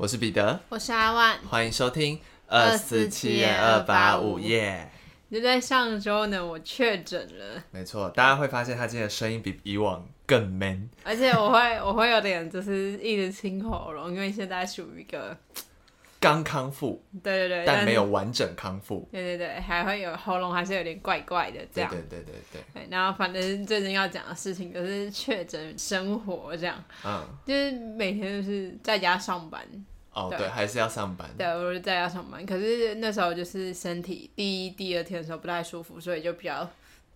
我是彼得，我是阿万，欢迎收听二四七二八五耶。就在上周呢，我确诊了。没错，大家会发现他今天的声音比以往更 man，而且我会 我会有点就是一直清喉咙，因为现在属于一个刚康复，对对对，但没有完整康复，对对对，还会有喉咙还是有点怪怪的这样，对对对对对，对。然后反正最近要讲的事情就是确诊生活这样，嗯，就是每天都是在家上班。哦，对，对，还是要上班。对，我是在家上班。可是那时候就是身体第一、第二天的时候不太舒服，所以就比较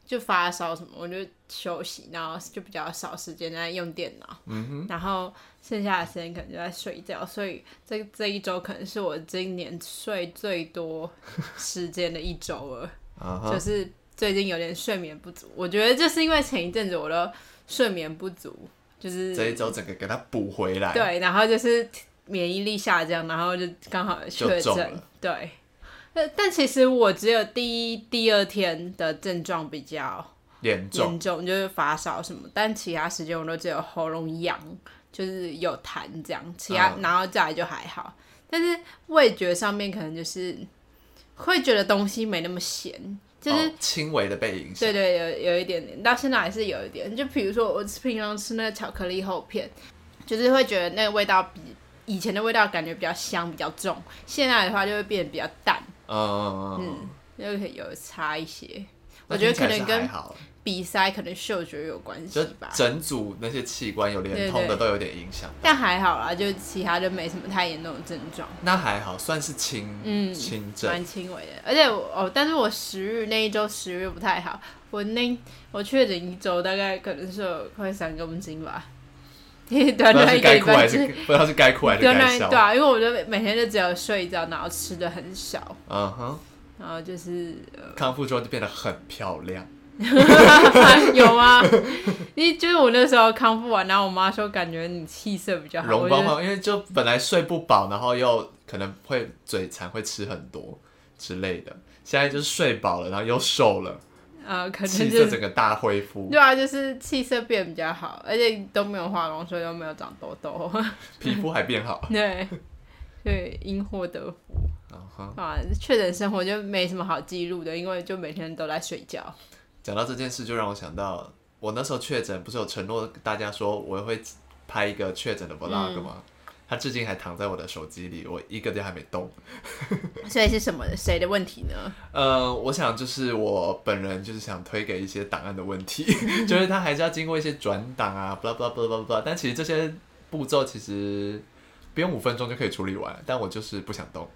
就发烧什么，我就休息，然后就比较少时间在用电脑。嗯哼。然后剩下的时间可能就在睡觉，所以这这一周可能是我今年睡最多时间的一周了。就是最近有点睡眠不足，我觉得就是因为前一阵子我的睡眠不足，就是这一周整个给它补回来。对，然后就是。免疫力下降，然后就刚好确诊。对，但其实我只有第一、第二天的症状比较严重，严重就是发烧什么，但其他时间我都只有喉咙痒，就是有痰这样，其他、嗯、然后再来就还好。但是味觉上面可能就是会觉得东西没那么咸，就是轻、哦、微的被影响。对对，有有一点点，到现在还是有一点。就比如说我平常吃那个巧克力厚片，就是会觉得那个味道比。以前的味道感觉比较香，比较重，现在的话就会变得比较淡。嗯嗯，就可以有差一些。我觉得可能跟鼻塞，可能嗅觉有关系吧。整组那些器官有连通的都有点影响。但还好啦，就其他就没什么太严重的症状。那还好，算是轻，嗯，轻症，蛮轻微的。而且我哦，但是我食日那一周食欲不太好，我那我确诊一周大概可能是有快三公斤吧。短短一个礼拜，不知道是该哭还是该笑。对啊，因为我觉得每天就只有睡觉，然后吃的很少。嗯哼。然后就是、呃、康复之后就变得很漂亮。有吗？因为就是我那时候康复完，然后我妈说感觉你气色比较好。容光焕，因为就本来睡不饱，然后又可能会嘴馋，会吃很多之类的。现在就是睡饱了，然后又瘦了。呃，可能气色整个大恢复。对啊，就是气色变比较好，而且都没有化妆，所以都没有长痘痘，皮肤还变好。对，对，因祸得福。Uh huh. 啊，确诊生活就没什么好记录的，因为就每天都在睡觉。讲到这件事，就让我想到我那时候确诊，不是有承诺大家说我会拍一个确诊的 vlog 吗？嗯他至今还躺在我的手机里，我一个都还没动。所以是什么谁的问题呢？呃，我想就是我本人就是想推给一些档案的问题，就是他还是要经过一些转档啊，blah blah blah blah blah。但其实这些步骤其实不用五分钟就可以处理完，但我就是不想动。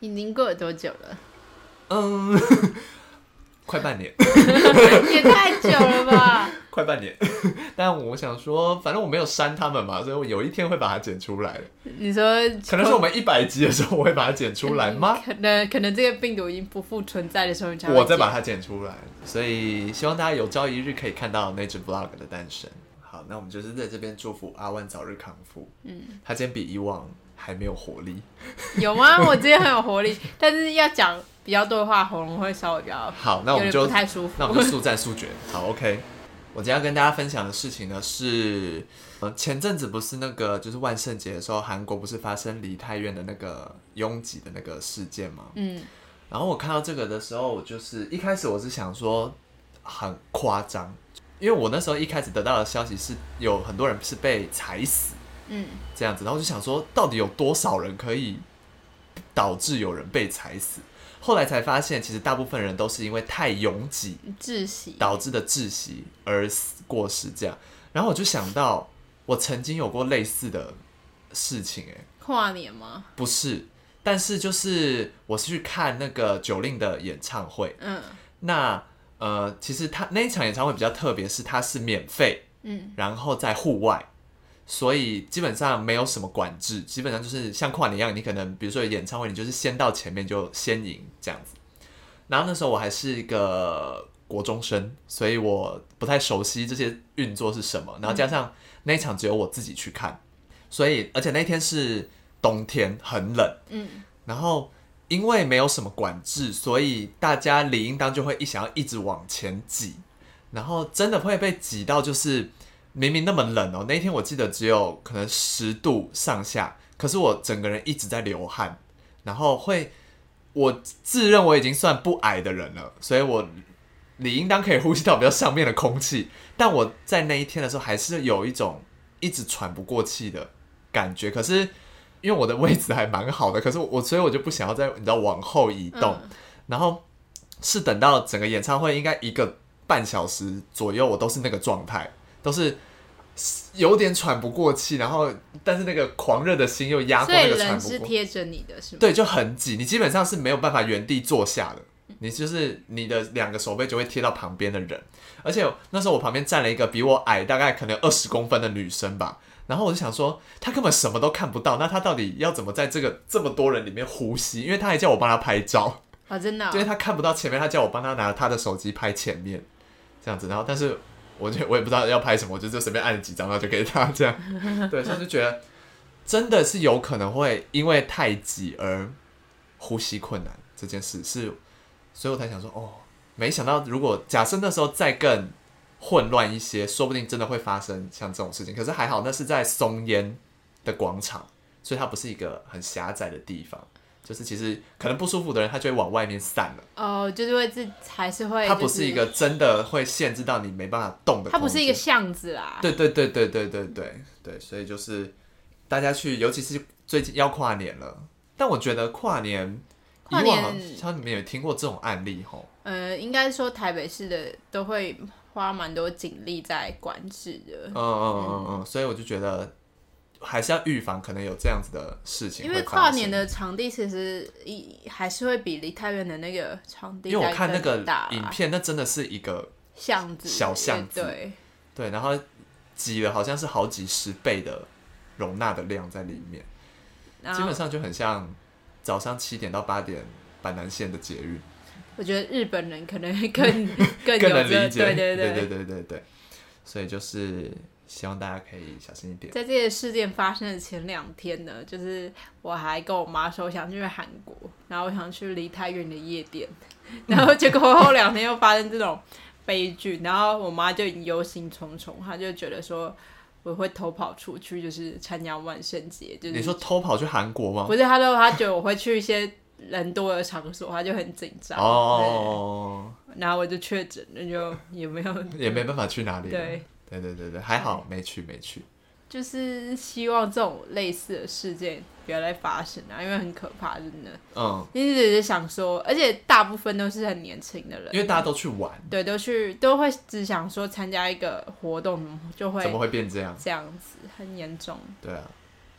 已经过了多久了？嗯，快半年。也太久了吧？快半年，但我想说，反正我没有删他们嘛，所以我有一天会把它剪出来。你说，可能是我们一百集的时候，我会把它剪出来吗？可能，可能这个病毒已经不复存在的时候，我再把它剪出来。所以希望大家有朝一日可以看到那只 vlog 的诞生。好，那我们就是在这边祝福阿万早日康复。嗯，他今天比以往还没有活力。有吗？我今天很有活力，但是要讲比较多的话，喉咙会稍微比较好。那我们就不太舒服。那我们就速战速决。好，OK。我今天要跟大家分享的事情呢是，呃，前阵子不是那个就是万圣节的时候，韩国不是发生梨泰院的那个拥挤的那个事件吗？嗯，然后我看到这个的时候，我就是一开始我是想说很夸张，因为我那时候一开始得到的消息是有很多人是被踩死，嗯，这样子，然后就想说到底有多少人可以导致有人被踩死？后来才发现，其实大部分人都是因为太拥挤窒息导致的窒息而死过世这样。然后我就想到，我曾经有过类似的事情，哎，跨年吗？不是，但是就是我是去看那个 Jolin 的演唱会，嗯，那呃，其实他那一场演唱会比较特别，是它是免费，嗯，然后在户外。所以基本上没有什么管制，基本上就是像跨年一样，你可能比如说演唱会，你就是先到前面就先赢这样子。然后那时候我还是一个国中生，所以我不太熟悉这些运作是什么。然后加上那一场只有我自己去看，所以而且那天是冬天，很冷。嗯。然后因为没有什么管制，所以大家理应当就会一想要一直往前挤，然后真的会被挤到就是。明明那么冷哦，那一天我记得只有可能十度上下，可是我整个人一直在流汗，然后会，我自认为已经算不矮的人了，所以我理应当可以呼吸到比较上面的空气，但我在那一天的时候还是有一种一直喘不过气的感觉。可是因为我的位置还蛮好的，可是我所以我就不想要再你知道往后移动，嗯、然后是等到整个演唱会应该一个半小时左右，我都是那个状态，都是。有点喘不过气，然后但是那个狂热的心又压过那个喘不过。所以人是贴着你的，是吗？对，就很挤，你基本上是没有办法原地坐下的。你就是你的两个手背就会贴到旁边的人，而且那时候我旁边站了一个比我矮大概可能二十公分的女生吧，然后我就想说，她根本什么都看不到，那她到底要怎么在这个这么多人里面呼吸？因为她还叫我帮她拍照啊，真的、哦，因为她看不到前面，她叫我帮她拿她的手机拍前面，这样子，然后但是。我就我也不知道要拍什么，我就就随便按了几张，然后就给他这样。对，所以就觉得真的是有可能会因为太挤而呼吸困难这件事是，所以我才想说，哦，没想到如果假设那时候再更混乱一些，说不定真的会发生像这种事情。可是还好，那是在松烟的广场，所以它不是一个很狭窄的地方。就是其实可能不舒服的人，他就会往外面散了。哦，就是会自还是会、就是。它不是一个真的会限制到你没办法动的。它不是一个巷子啦。对对对对对对对对，所以就是大家去，尤其是最近要跨年了。但我觉得跨年，跨年，好像你们有听过这种案例吼？呃，应该说台北市的都会花蛮多警力在管制的。嗯嗯嗯嗯嗯，所以我就觉得。还是要预防可能有这样子的事情。因为跨年的场地其实一还是会比离太远的那个场地。因为我看那个影片，那真的是一个巷子，小巷子。对对，然后挤了，好像是好几十倍的容纳的量在里面。基本上就很像早上七点到八点板南线的节日。我觉得日本人可能更 更能理解，对对对对对对对，所以就是。希望大家可以小心一点。在这些事件发生的前两天呢，就是我还跟我妈说我想去韩国，然后我想去离太远的夜店，然后结果后两天又发生这种悲剧，然后我妈就忧心忡忡，她就觉得说我会偷跑出去，就是参加万圣节。就是你说偷跑去韩国吗？不是，她说她觉得我会去一些人多的场所，她就很紧张。哦。然后我就确诊那，就也没有也没办法去哪里。对。对对对对，还好没去没去。就是希望这种类似的事件不要再发生啊，因为很可怕，真的。嗯。一直是想说，而且大部分都是很年轻的人，因为大家都去玩，对，都去都会只想说参加一个活动，就会怎么会变这样？这样子很严重。对啊，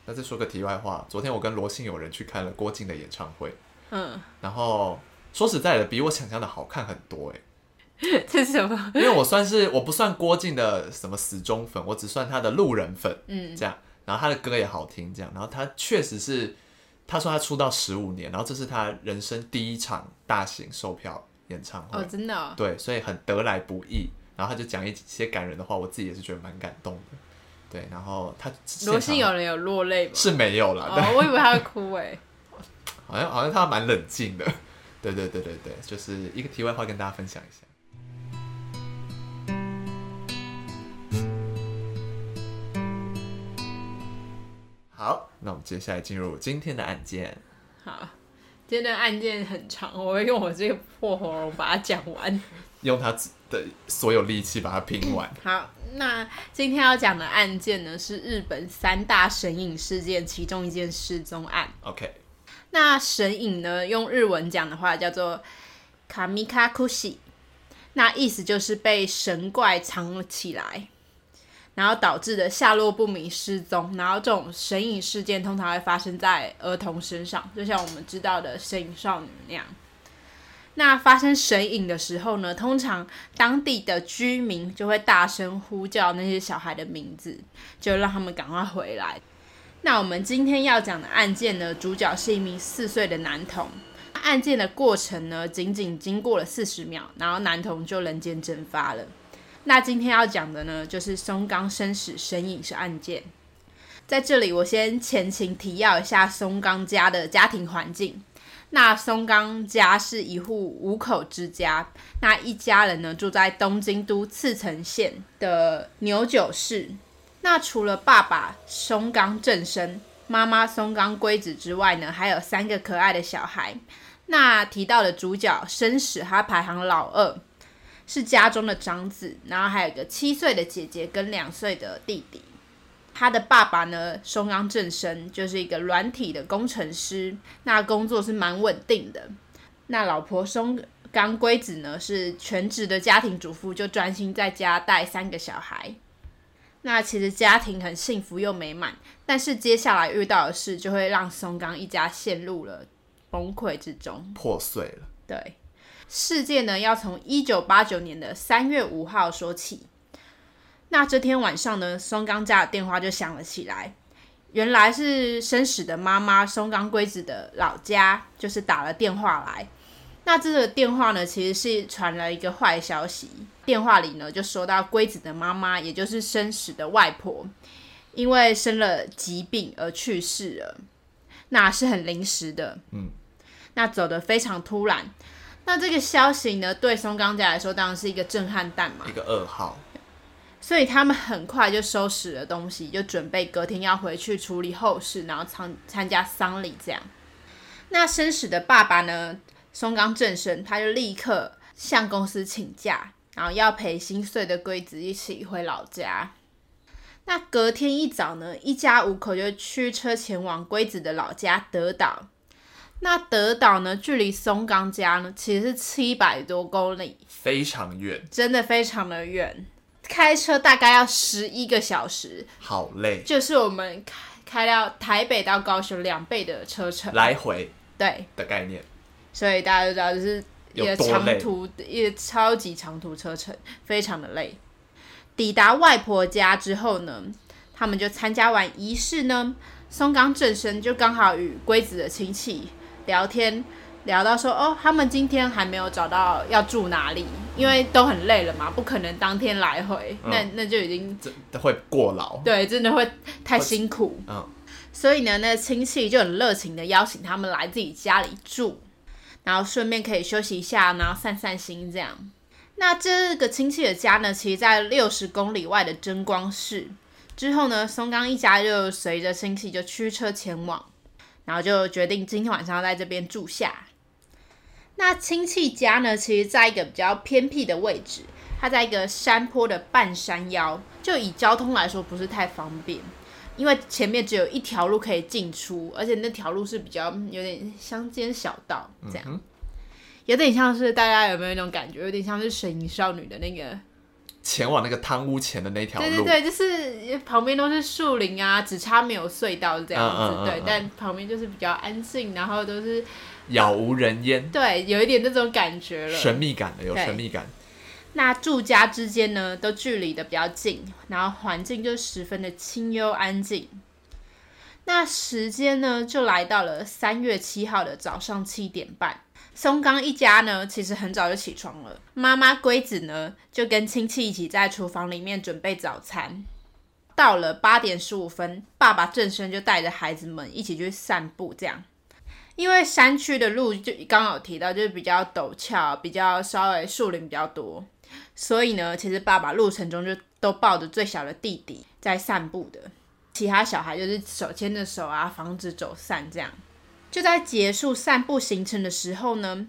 那再说个题外话，昨天我跟罗姓友人去看了郭靖的演唱会，嗯，然后说实在的，比我想象的好看很多哎。这是什么？因为我算是我不算郭靖的什么死忠粉，我只算他的路人粉，嗯，这样。然后他的歌也好听，这样。然后他确实是，他说他出道十五年，然后这是他人生第一场大型售票演唱会，哦，真的，哦，对，所以很得来不易。然后他就讲一些感人的话，我自己也是觉得蛮感动的。对，然后他罗信有人有落泪吗？是没有啦，哦，我以为他会哭诶，好像好像他蛮冷静的。对对对对对，就是一个题外话跟大家分享一下。好，那我们接下来进入今天的案件。好，今天的案件很长，我会用我这个破喉咙把它讲完，用他的所有力气把它拼完。好，那今天要讲的案件呢，是日本三大神隐事件其中一件失踪案。OK，那神隐呢，用日文讲的话叫做卡米卡库西，那意思就是被神怪藏了起来。然后导致的下落不明、失踪，然后这种神隐事件通常会发生在儿童身上，就像我们知道的神隐少女那样。那发生神隐的时候呢，通常当地的居民就会大声呼叫那些小孩的名字，就让他们赶快回来。那我们今天要讲的案件呢，主角是一名四岁的男童。案件的过程呢，仅仅经过了四十秒，然后男童就人间蒸发了。那今天要讲的呢，就是松冈生死神隐事案件。在这里，我先前情提要一下松冈家的家庭环境。那松冈家是一户五口之家，那一家人呢，住在东京都茨城县的牛久市。那除了爸爸松冈正生，妈妈松冈圭子之外呢，还有三个可爱的小孩。那提到的主角生死，他排行老二，是家中的长子，然后还有一个七岁的姐姐跟两岁的弟弟。他的爸爸呢，松冈正生就是一个软体的工程师，那工作是蛮稳定的。那老婆松冈圭子呢，是全职的家庭主妇，就专心在家带三个小孩。那其实家庭很幸福又美满，但是接下来遇到的事，就会让松冈一家陷入了崩溃之中，破碎了。对，事件呢，要从一九八九年的三月五号说起。那这天晚上呢，松冈家的电话就响了起来。原来是生死的妈妈松冈圭子的老家，就是打了电话来。那这个电话呢，其实是传了一个坏消息。电话里呢，就说到圭子的妈妈，也就是生死的外婆，因为生了疾病而去世了。那是很临时的，嗯，那走得非常突然。那这个消息呢，对松冈家来说，当然是一个震撼弹嘛，一个噩耗。所以他们很快就收拾了东西，就准备隔天要回去处理后事，然后参参加丧礼。这样，那生死的爸爸呢，松冈正生，他就立刻向公司请假，然后要陪心碎的龟子一起回老家。那隔天一早呢，一家五口就驱车前往龟子的老家德岛。那德岛呢，距离松冈家呢，其实是七百多公里，非常远，真的非常的远。开车大概要十一个小时，好累，就是我们开开到台北到高雄两倍的车程，来回对的概念，所以大家都知道，就是一个长途，一个超级长途车程，非常的累。抵达外婆家之后呢，他们就参加完仪式呢，松冈正生就刚好与龟子的亲戚聊天。聊到说哦，他们今天还没有找到要住哪里，因为都很累了嘛，不可能当天来回，嗯、那那就已经会过劳，对，真的会太辛苦。嗯，所以呢，那亲戚就很热情的邀请他们来自己家里住，然后顺便可以休息一下，然后散散心这样。那这个亲戚的家呢，其实在六十公里外的真光市。之后呢，松冈一家就随着亲戚就驱车前往，然后就决定今天晚上要在这边住下。那亲戚家呢，其实在一个比较偏僻的位置，它在一个山坡的半山腰，就以交通来说不是太方便，因为前面只有一条路可以进出，而且那条路是比较有点乡间小道，这样，嗯、有点像是大家有没有那种感觉，有点像是神隐少女的那个前往那个贪污前的那条路，对对对，就是旁边都是树林啊，只差没有隧道这样子，嗯嗯嗯嗯对，但旁边就是比较安静，然后都是。杳无人烟，对，有一点那种感觉了，神秘感的，有神秘感。那住家之间呢，都距离的比较近，然后环境就十分的清幽安静。那时间呢，就来到了三月七号的早上七点半。松冈一家呢，其实很早就起床了。妈妈圭子呢，就跟亲戚一起在厨房里面准备早餐。到了八点十五分，爸爸正生就带着孩子们一起去散步，这样。因为山区的路就刚好提到，就是比较陡峭，比较稍微树林比较多，所以呢，其实爸爸路程中就都抱着最小的弟弟在散步的，其他小孩就是手牵着手啊，防止走散这样。就在结束散步行程的时候呢，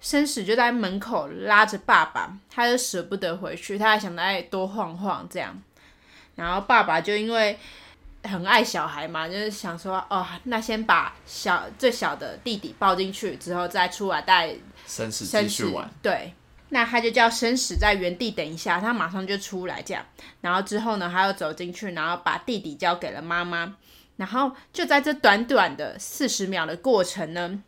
生死就在门口拉着爸爸，他就舍不得回去，他还想再多晃晃这样，然后爸爸就因为。很爱小孩嘛，就是想说哦，那先把小最小的弟弟抱进去，之后再出来带生死继续玩。对，那他就叫生死在原地等一下，他马上就出来这样。然后之后呢，他又走进去，然后把弟弟交给了妈妈。然后就在这短短的四十秒的过程呢，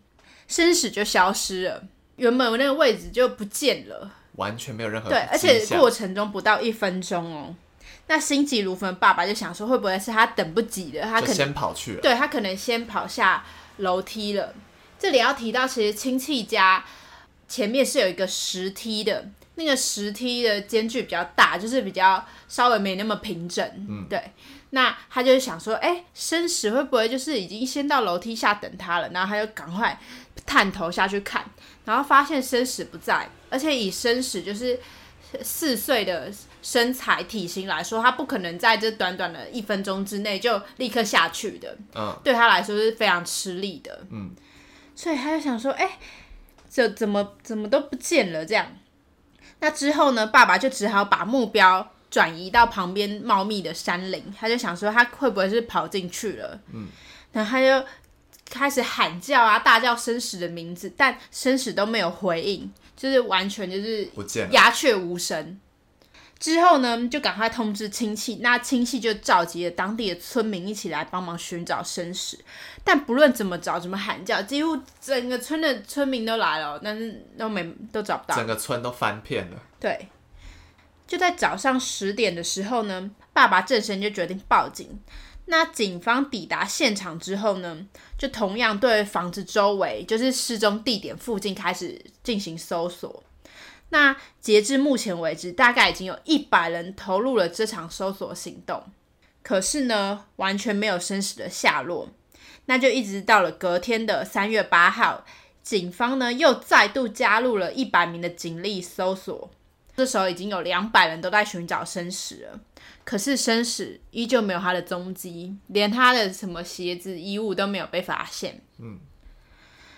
生死就消失了，原本我那个位置就不见了，完全没有任何。对，而且过程中不到一分钟哦。那心急如焚，爸爸就想说，会不会是他等不及了？他可能先跑去了。对，他可能先跑下楼梯了。这里要提到，其实亲戚家前面是有一个石梯的，那个石梯的间距比较大，就是比较稍微没那么平整。嗯，对。那他就想说，哎、欸，生死会不会就是已经先到楼梯下等他了？然后他就赶快探头下去看，然后发现生死不在，而且以生死就是。四岁的身材体型来说，他不可能在这短短的一分钟之内就立刻下去的。嗯，对他来说是非常吃力的。嗯，所以他就想说，哎、欸，这怎么怎么都不见了？这样，那之后呢？爸爸就只好把目标转移到旁边茂密的山林。他就想说，他会不会是跑进去了？嗯，然后他就开始喊叫啊，大叫生死的名字，但生死都没有回应。就是完全就是鸦雀无声。之后呢，就赶快通知亲戚，那亲戚就召集了当地的村民一起来帮忙寻找生死。但不论怎么找，怎么喊叫，几乎整个村的村民都来了，但是都没都找不到，整个村都翻遍了。对，就在早上十点的时候呢，爸爸郑生就决定报警。那警方抵达现场之后呢，就同样对房子周围，就是失踪地点附近开始进行搜索。那截至目前为止，大概已经有一百人投入了这场搜索行动，可是呢，完全没有生死的下落。那就一直到了隔天的三月八号，警方呢又再度加入了一百名的警力搜索，这时候已经有两百人都在寻找生死了。可是生死依旧没有他的踪迹，连他的什么鞋子、衣物都没有被发现。嗯，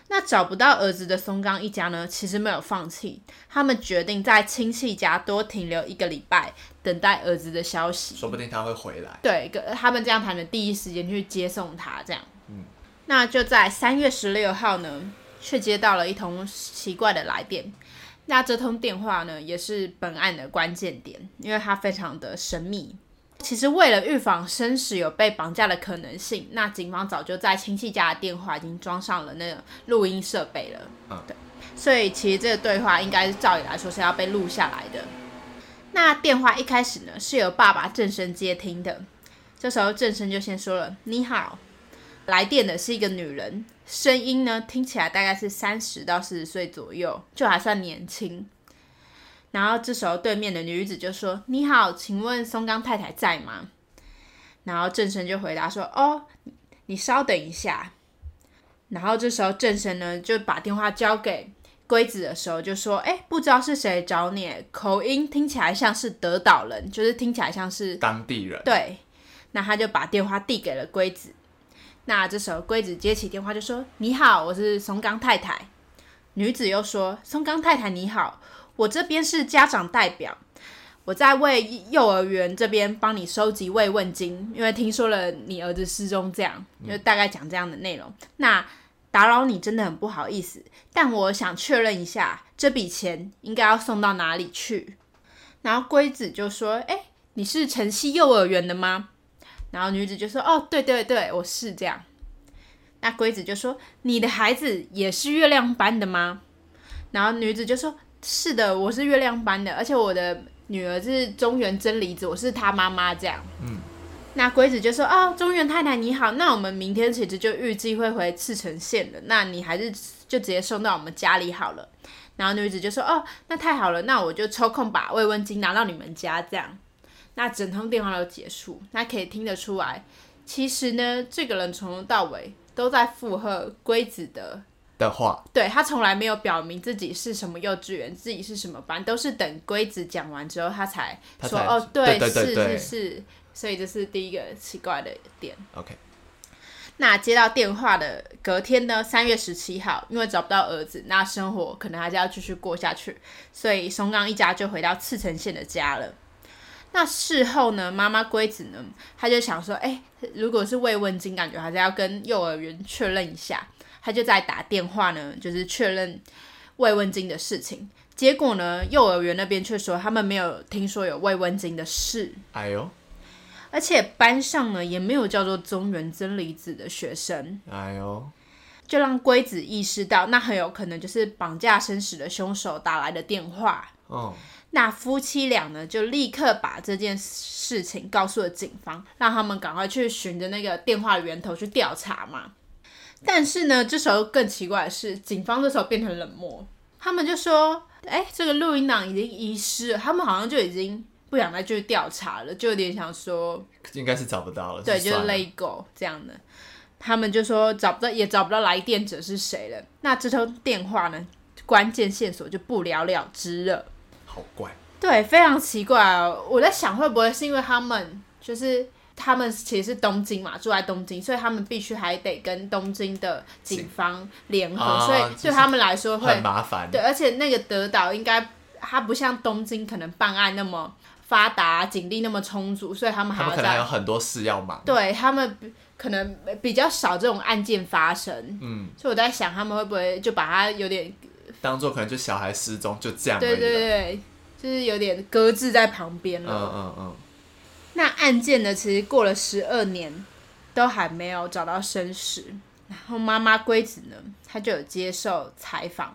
那找不到儿子的松冈一家呢？其实没有放弃，他们决定在亲戚家多停留一个礼拜，等待儿子的消息。说不定他会回来。对，他们这样才能第一时间去接送他。这样，嗯，那就在三月十六号呢，却接到了一通奇怪的来电。那这通电话呢，也是本案的关键点，因为它非常的神秘。其实为了预防生死有被绑架的可能性，那警方早就在亲戚家的电话已经装上了那个录音设备了。嗯，对。所以其实这个对话应该是照理来说是要被录下来的。那电话一开始呢，是由爸爸郑生接听的。这时候郑生就先说了：“你好。”来电的是一个女人，声音呢听起来大概是三十到四十岁左右，就还算年轻。然后这时候对面的女子就说：“你好，请问松冈太太在吗？”然后郑生就回答说：“哦，你稍等一下。”然后这时候郑生呢就把电话交给龟子的时候就说：“哎，不知道是谁找你，口音听起来像是德岛人，就是听起来像是当地人。”对，那他就把电话递给了龟子。那这时候，龟子接起电话就说：“你好，我是松冈太太。”女子又说：“松冈太太你好，我这边是家长代表，我在为幼儿园这边帮你收集慰问金，因为听说了你儿子失踪，这样就大概讲这样的内容。那打扰你真的很不好意思，但我想确认一下，这笔钱应该要送到哪里去？”然后龟子就说：“哎，你是晨曦幼儿园的吗？”然后女子就说：“哦，对对对，我是这样。”那龟子就说：“你的孩子也是月亮班的吗？”然后女子就说：“是的，我是月亮班的，而且我的女儿是中原真理子，我是她妈妈。”这样。嗯。那龟子就说：“哦，中原太太你好，那我们明天其实就预计会回赤城县的，那你还是就直接送到我们家里好了。”然后女子就说：“哦，那太好了，那我就抽空把慰问金拿到你们家这样。”那整通电话都结束，那可以听得出来，其实呢，这个人从头到尾都在附和龟子的的话。对，他从来没有表明自己是什么幼稚园，自己是什么班，都是等龟子讲完之后，他才说才哦，对，对，对，对，对，是是是。所以这是第一个奇怪的点。OK。那接到电话的隔天呢，三月十七号，因为找不到儿子，那生活可能还是要继续过下去，所以松冈一家就回到赤城县的家了。那事后呢，妈妈龟子呢，他就想说，哎、欸，如果是慰问金，感觉还是要跟幼儿园确认一下。他就在打电话呢，就是确认慰问金的事情。结果呢，幼儿园那边却说他们没有听说有慰问金的事。哎呦，而且班上呢也没有叫做中原真理子的学生。哎呦，就让龟子意识到，那很有可能就是绑架生死的凶手打来的电话。哦。那夫妻俩呢，就立刻把这件事情告诉了警方，让他们赶快去循着那个电话源头去调查嘛。但是呢，这时候更奇怪的是，警方这时候变成冷漠，他们就说：“哎、欸，这个录音档已经遗失了。”他们好像就已经不想再去调查了，就有点想说，应该是找不到了。对，就是 let go 这样的。他们就说找不到，也找不到来电者是谁了。那这通电话呢，关键线索就不了了之了。好怪，对，非常奇怪哦。我在想，会不会是因为他们就是他们其实是东京嘛，住在东京，所以他们必须还得跟东京的警方联合，啊、所以对他们来说会很麻烦。对，而且那个德岛应该它不像东京可能办案那么发达，警力那么充足，所以他们可能有很多事要忙。对他们。可能比较少这种案件发生，嗯，所以我在想他们会不会就把它有点当做可能就小孩失踪就这样，对对对，就是有点搁置在旁边了，嗯嗯嗯。那案件呢，其实过了十二年都还没有找到生死，然后妈妈圭子呢，她就有接受采访，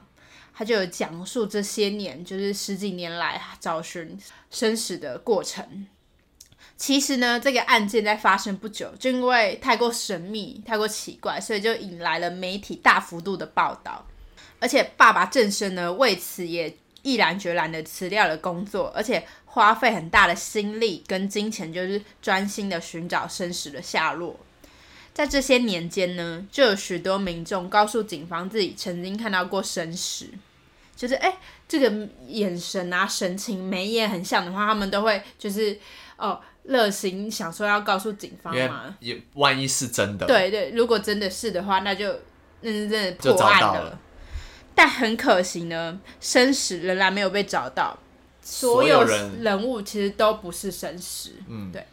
她就有讲述这些年就是十几年来找寻生死的过程。其实呢，这个案件在发生不久，就因为太过神秘、太过奇怪，所以就引来了媒体大幅度的报道。而且爸爸正生呢，为此也毅然决然的辞掉了工作，而且花费很大的心力跟金钱，就是专心的寻找生死的下落。在这些年间呢，就有许多民众告诉警方自己曾经看到过生死，就是哎，这个眼神啊、神情、眉眼很像的话，他们都会就是哦。热心想说要告诉警方嘛，也万一是真的，对对，如果真的是的话，那就那真的破案了。了但很可惜呢，生死仍然没有被找到，所有人物其实都不是生死。嗯，对。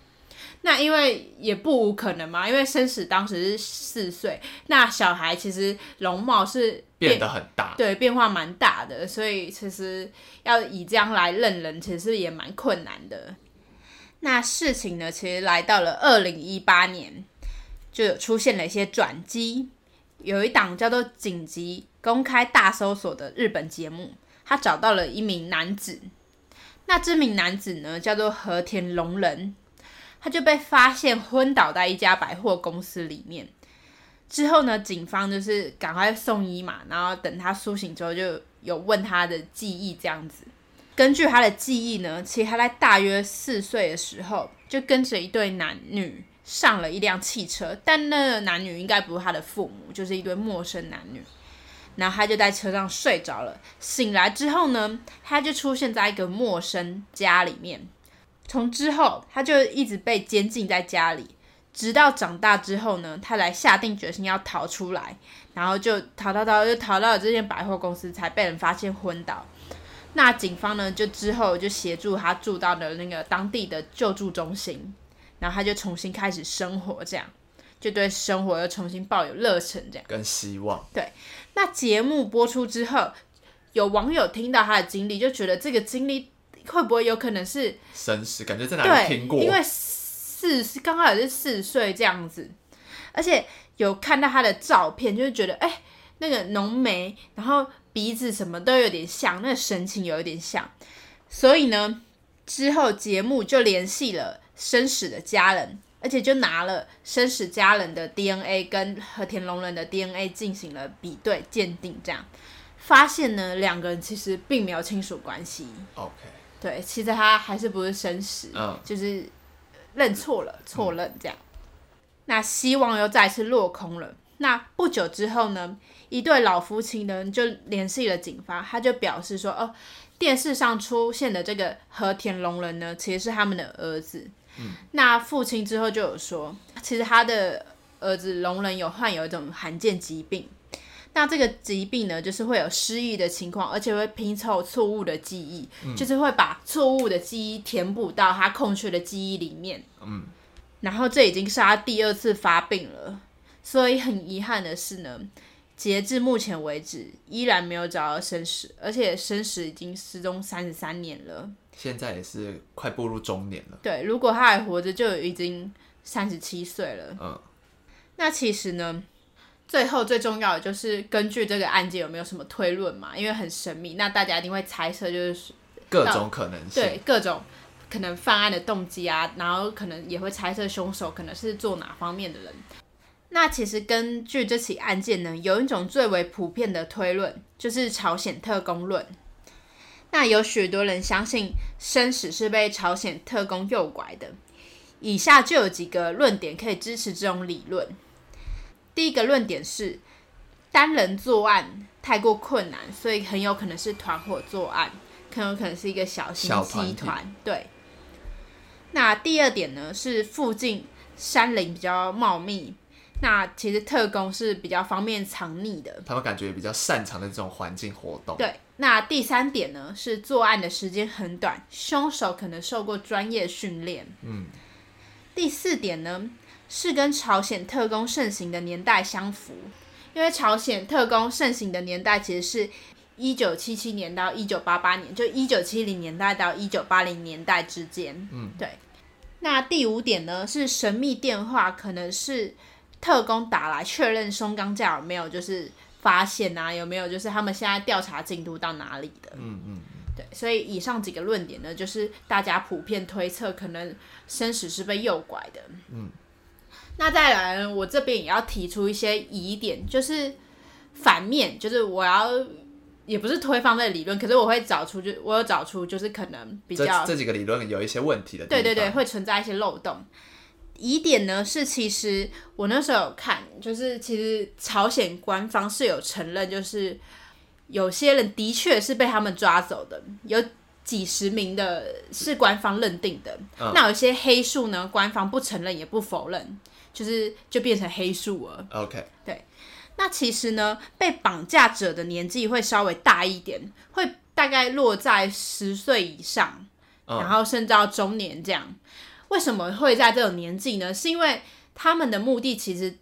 那因为也不无可能嘛，因为生死当时是四岁，那小孩其实容貌是变，变得很大，对，变化蛮大的，所以其实要以这样来认人，其实也蛮困难的。那事情呢，其实来到了二零一八年，就有出现了一些转机。有一档叫做《紧急公开大搜索》的日本节目，他找到了一名男子。那这名男子呢，叫做和田龙人，他就被发现昏倒在一家百货公司里面。之后呢，警方就是赶快送医嘛，然后等他苏醒之后，就有问他的记忆这样子。根据他的记忆呢，其实他在大约四岁的时候，就跟着一对男女上了一辆汽车，但那个男女应该不是他的父母，就是一对陌生男女。然后他就在车上睡着了，醒来之后呢，他就出现在一个陌生家里面。从之后，他就一直被监禁在家里，直到长大之后呢，他才下定决心要逃出来，然后就逃逃逃，就逃到了这间百货公司，才被人发现昏倒。那警方呢，就之后就协助他住到了那个当地的救助中心，然后他就重新开始生活，这样就对生活又重新抱有热忱，这样跟希望。对，那节目播出之后，有网友听到他的经历，就觉得这个经历会不会有可能是生死？感觉在哪里听过？因为四刚好也是四岁这样子，而且有看到他的照片，就是觉得哎、欸，那个浓眉，然后。鼻子什么都有点像，那个神情有一点像，所以呢，之后节目就联系了生死的家人，而且就拿了生死家人的 DNA 跟和田龙人的 DNA 进行了比对鉴定，这样发现呢，两个人其实并没有亲属关系。OK，对，其实他还是不是生死，嗯，就是认错了，错认这样，嗯，那希望又再次落空了。那不久之后呢，一对老夫妻呢就联系了警方，他就表示说，哦，电视上出现的这个和田龙人呢，其实是他们的儿子。嗯，那父亲之后就有说，其实他的儿子龙人有患有一种罕见疾病，那这个疾病呢，就是会有失忆的情况，而且会拼凑错误的记忆，嗯，就是会把错误的记忆填补到他空缺的记忆里面。嗯，然后这已经是他第二次发病了。所以很遗憾的是呢，截至目前为止，依然没有找到生死，而且生死已经失踪三十三年了。现在也是快步入中年了。对，如果他还活着，就已经三十七岁了。嗯。那其实呢，最后最重要的就是根据这个案件有没有什么推论嘛？因为很神秘，那大家一定会猜测，就是各种可能性，对各种可能犯案的动机啊，然后可能也会猜测凶手可能是做哪方面的人。那其实根据这起案件呢，有一种最为普遍的推论，就是朝鲜特工论。那有许多人相信生死是被朝鲜特工诱拐的。以下就有几个论点可以支持这种理论。第一个论点是，单人作案太过困难，所以很有可能是团伙作案。很有可能是一个小型集团。对。那第二点呢，是附近山林比较茂密，那其实特工是比较方便藏匿的，他们感觉比较擅长的这种环境活动。对。那第三点呢，是作案的时间很短，凶手可能受过专业训练。嗯。第四点呢，是跟朝鲜特工盛行的年代相符，因为朝鲜特工盛行的年代其实是一九七七年到一九八八年，就一九七零年代到一九八零年代之间。嗯，对。那第五点呢，是神秘电话，可能是特工打来确认松冈家有没有就是。发现啊，有没有就是他们现在调查进度到哪里的？嗯嗯，对，所以以上几个论点呢，就是大家普遍推测可能生死是被诱拐的。嗯，那再来，我这边也要提出一些疑点，就是反面，就是我要也不是推翻这个理论，可是我会找出，就我有找出，就是可能比较这，这几个理论有一些问题的，对对对，会存在一些漏洞。疑点呢是，其实我那时候有看，就是其实朝鲜官方是有承认，就是有些人的确是被他们抓走的，有几十名的是官方认定的。嗯、那有些黑数呢，官方不承认也不否认，就是就变成黑数了。OK，对。那其实呢，被绑架者的年纪会稍微大一点，会大概落在十岁以上，嗯、然后甚至到中年这样。为什么会在这种年纪呢？是因为他们的目的其实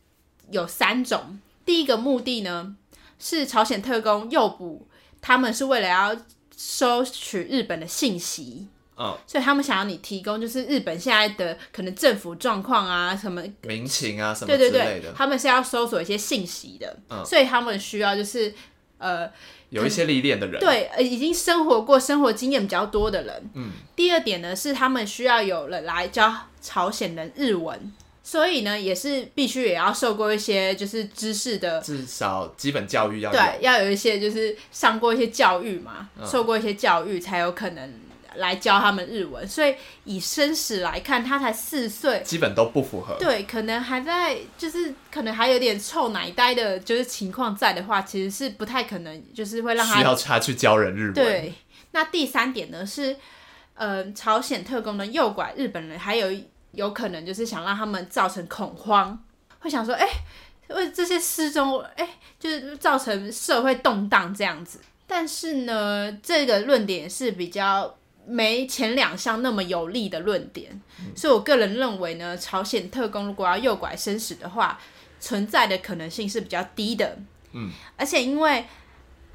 有三种。第一个目的呢，是朝鲜特工诱捕他们，是为了要收取日本的信息。哦，所以他们想要你提供，就是日本现在的可能政府状况啊，什么民情啊，什么之类的。对对对，他们是要搜索一些信息的。嗯，所以他们需要就是呃。有一些历练的人，对，呃，已经生活过、生活经验比较多的人。嗯。第二点呢，是他们需要有人来教朝鲜人日文，所以呢，也是必须也要受过一些就是知识的，至少基本教育要对，要有一些就是上过一些教育嘛，嗯、受过一些教育才有可能。来教他们日文，所以以生死来看，他才四岁，基本都不符合。对，可能还在，就是可能还有点臭奶呆的，就是情况在的话，其实是不太可能，就是会让他需要他去教人日文。对，那第三点呢是，呃，朝鲜特工的诱拐日本人，还有有可能就是想让他们造成恐慌，会想说，哎、欸，为这些失踪，哎、欸，就是造成社会动荡这样子。但是呢，这个论点是比较。没前两项那么有力的论点，嗯、所以我个人认为呢，朝鲜特工如果要诱拐生死的话，存在的可能性是比较低的。嗯，而且因为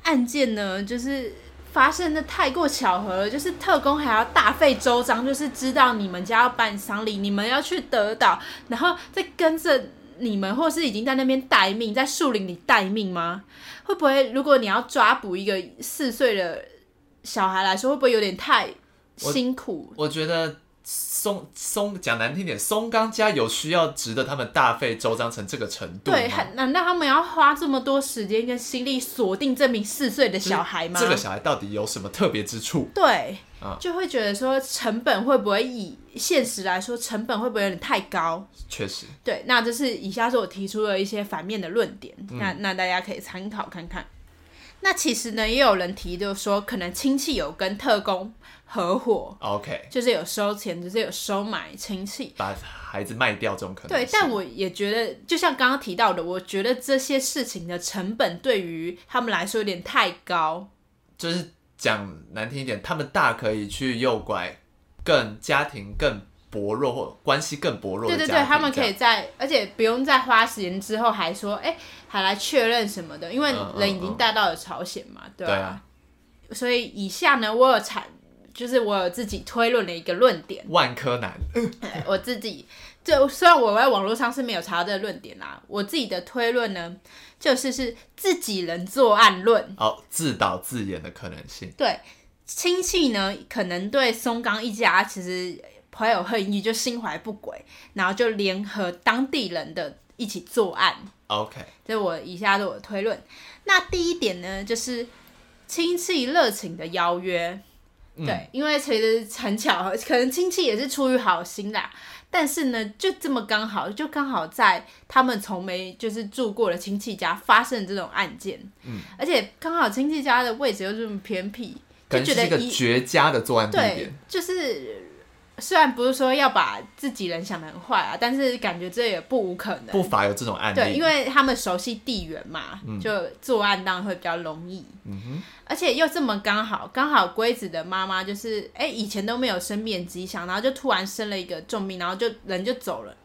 案件呢，就是发生的太过巧合了，就是特工还要大费周章，就是知道你们家要办丧礼，你们要去德岛，然后再跟着你们，或是已经在那边待命，在树林里待命吗？会不会如果你要抓捕一个四岁的小孩来说，会不会有点太？辛苦，我觉得松松讲难听点，松冈家有需要值得他们大费周章成这个程度对，很，难道他们要花这么多时间跟心力锁定这名四岁的小孩吗？这个小孩到底有什么特别之处？对，嗯、就会觉得说成本会不会以现实来说，成本会不会有点太高？确实，对，那这是以下是我提出的一些反面的论点，嗯、那那大家可以参考看看。那其实呢，也有人提，就是说可能亲戚有跟特工合伙，OK，就是有收钱，就是有收买亲戚，把孩子卖掉这种可能。对，但我也觉得，就像刚刚提到的，我觉得这些事情的成本对于他们来说有点太高。就是讲难听一点，他们大可以去诱拐更家庭更。薄弱或关系更薄弱的，对对对，他们可以在，而且不用再花时间之后还说，哎、欸，还来确认什么的，因为人已经带到了朝鲜嘛，对吧、啊？对啊、所以以下呢，我有产，就是我有自己推论的一个论点。万科男，我自己就虽然我在网络上是没有查到这个论点啦，我自己的推论呢，就是是自己人作案论，哦，自导自演的可能性。对，亲戚呢，可能对松冈一家其实。怀有恨意，就心怀不轨，然后就联合当地人的一起作案。OK，这是我以下的我的推论。那第一点呢，就是亲戚热情的邀约。嗯、对，因为其实很巧合，可能亲戚也是出于好心啦。但是呢，就这么刚好，就刚好在他们从没就是住过的亲戚家发生这种案件。嗯，而且刚好亲戚家的位置又这么偏僻。就觉得一个绝佳的作案地点，就是。虽然不是说要把自己人想得很坏啊，但是感觉这也不无可能，不乏有这种案例。对，因为他们熟悉地缘嘛，嗯、就作案当然会比较容易。嗯哼，而且又这么刚好，刚好龟子的妈妈就是，哎、欸，以前都没有生病迹象，然后就突然生了一个重病，然后就人就走了，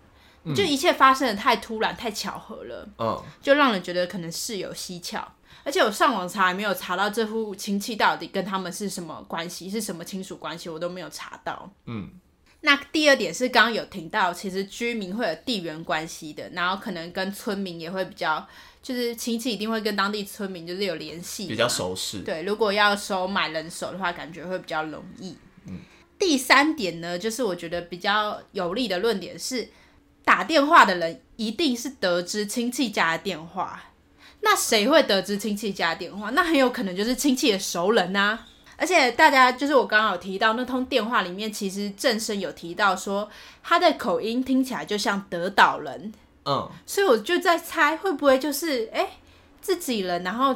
嗯、就一切发生的太突然，太巧合了。嗯，就让人觉得可能事有蹊跷。而且我上网查也没有查到这户亲戚到底跟他们是什么关系，是什么亲属关系，我都没有查到。嗯。那第二点是刚刚有听到，其实居民会有地缘关系的，然后可能跟村民也会比较，就是亲戚一定会跟当地村民就是有联系，比较熟识。对，如果要收买人手的话，感觉会比较容易。嗯。第三点呢，就是我觉得比较有利的论点是，打电话的人一定是得知亲戚家的电话。那谁会得知亲戚家的电话？那很有可能就是亲戚的熟人呐、啊。而且大家就是我刚刚有提到那通电话里面，其实郑生有提到说他的口音听起来就像德岛人，嗯，所以我就在猜会不会就是哎、欸、自己人，然后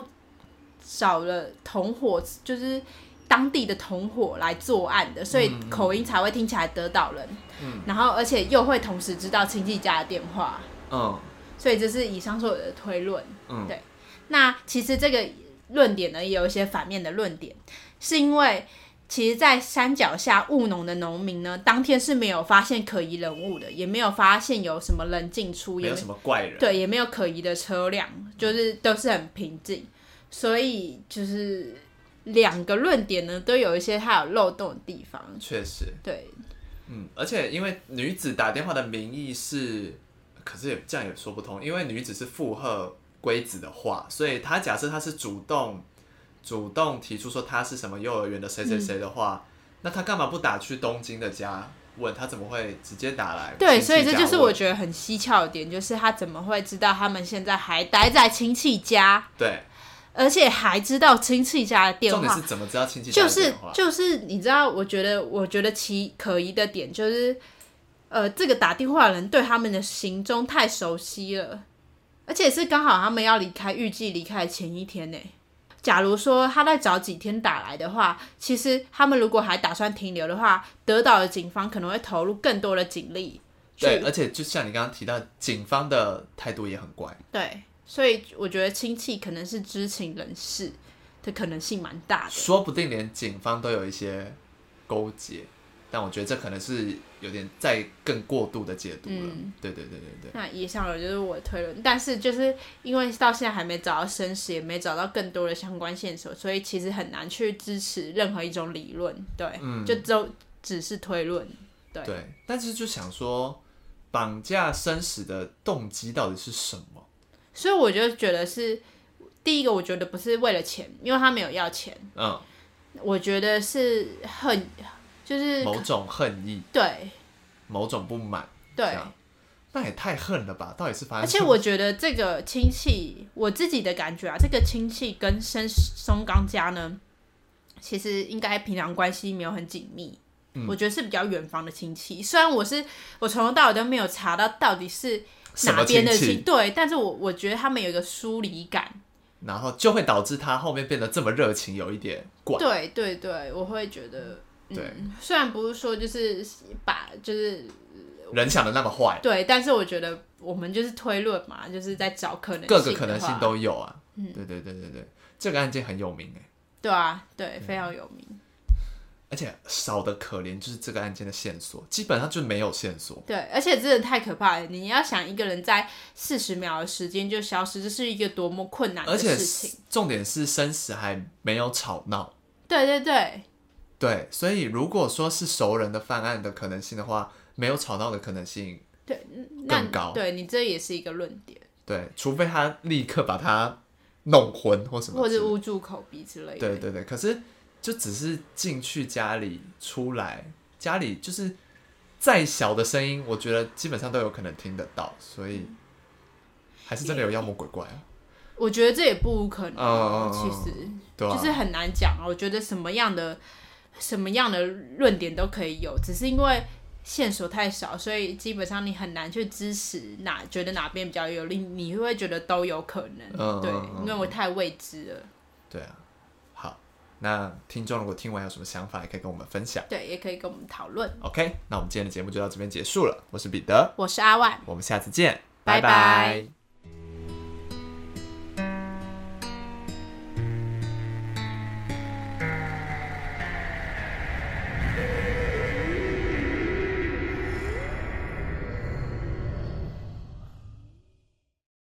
找了同伙，就是当地的同伙来作案的，所以口音才会听起来德岛人，嗯，然后而且又会同时知道亲戚家的电话，嗯，所以这是以上所有的推论，嗯，对。那其实这个论点呢，也有一些反面的论点。是因为，其实，在山脚下务农的农民呢，当天是没有发现可疑人物的，也没有发现有什么人进出，也没有什么怪人，对，也没有可疑的车辆，就是都是很平静。所以，就是两个论点呢，都有一些它有漏洞的地方。确实，对，嗯，而且因为女子打电话的名义是，可是也这样也说不通，因为女子是附和龟子的话，所以她假设她是主动。主动提出说他是什么幼儿园的谁谁谁的话，嗯、那他干嘛不打去东京的家问他？怎么会直接打来？对，所以这就是我觉得很蹊跷的点，就是他怎么会知道他们现在还待在亲戚家？对，而且还知道亲戚家的电话。重点是怎么知道亲戚家的电话？就是就是你知道，我觉得我觉得其可疑的点就是，呃，这个打电话的人对他们的行踪太熟悉了，而且是刚好他们要离开，预计离开的前一天呢。假如说他在早几天打来的话，其实他们如果还打算停留的话，德岛的警方可能会投入更多的警力。对，而且就像你刚刚提到，警方的态度也很怪。对，所以我觉得亲戚可能是知情人士的可能性蛮大的，说不定连警方都有一些勾结。但我觉得这可能是有点再更过度的解读了。嗯、对对对对对。那以上就是我的推论，但是就是因为到现在还没找到生死，也没找到更多的相关线索，所以其实很难去支持任何一种理论。对，嗯、就都只是推论。对。对，但是就想说，绑架生死的动机到底是什么？所以我就觉得是第一个，我觉得不是为了钱，因为他没有要钱。嗯。我觉得是很。就是某种恨意，对，某种不满，对，那也太恨了吧？到底是发生？而且我觉得这个亲戚，我自己的感觉啊，这个亲戚跟生松冈家呢，其实应该平常关系没有很紧密。嗯，我觉得是比较远房的亲戚。虽然我是我从头到尾都没有查到到底是哪边的亲，对，但是我我觉得他们有一个疏离感，然后就会导致他后面变得这么热情，有一点怪。对对对，我会觉得。对、嗯，虽然不是说就是把就是人想的那么坏，对，但是我觉得我们就是推论嘛，就是在找可能性，各个可能性都有啊。嗯，对对对对对，这个案件很有名哎。对啊，对，非常有名。而且少的可怜，就是这个案件的线索基本上就没有线索。对，而且真的太可怕了。你要想一个人在四十秒的时间就消失，这是一个多么困难的事情。重点是生死还没有吵闹。对对对。对，所以如果说是熟人的犯案的可能性的话，没有吵闹的可能性对更高。对，你这也是一个论点。对，除非他立刻把他弄昏或什么，或者捂住口鼻之类的。对对对，可是就只是进去家里出来，家里就是再小的声音，我觉得基本上都有可能听得到，所以还是真的有妖魔鬼怪啊。我觉得这也不无可能，嗯、其实就是很难讲啊。我觉得什么样的。什么样的论点都可以有，只是因为线索太少，所以基本上你很难去支持哪觉得哪边比较有利，你会觉得都有可能，嗯、对，因为我太未知了。对啊，好，那听众如果听完有什么想法，也可以跟我们分享。对，也可以跟我们讨论。OK，那我们今天的节目就到这边结束了。我是彼得，我是阿万，我们下次见，拜拜。拜拜。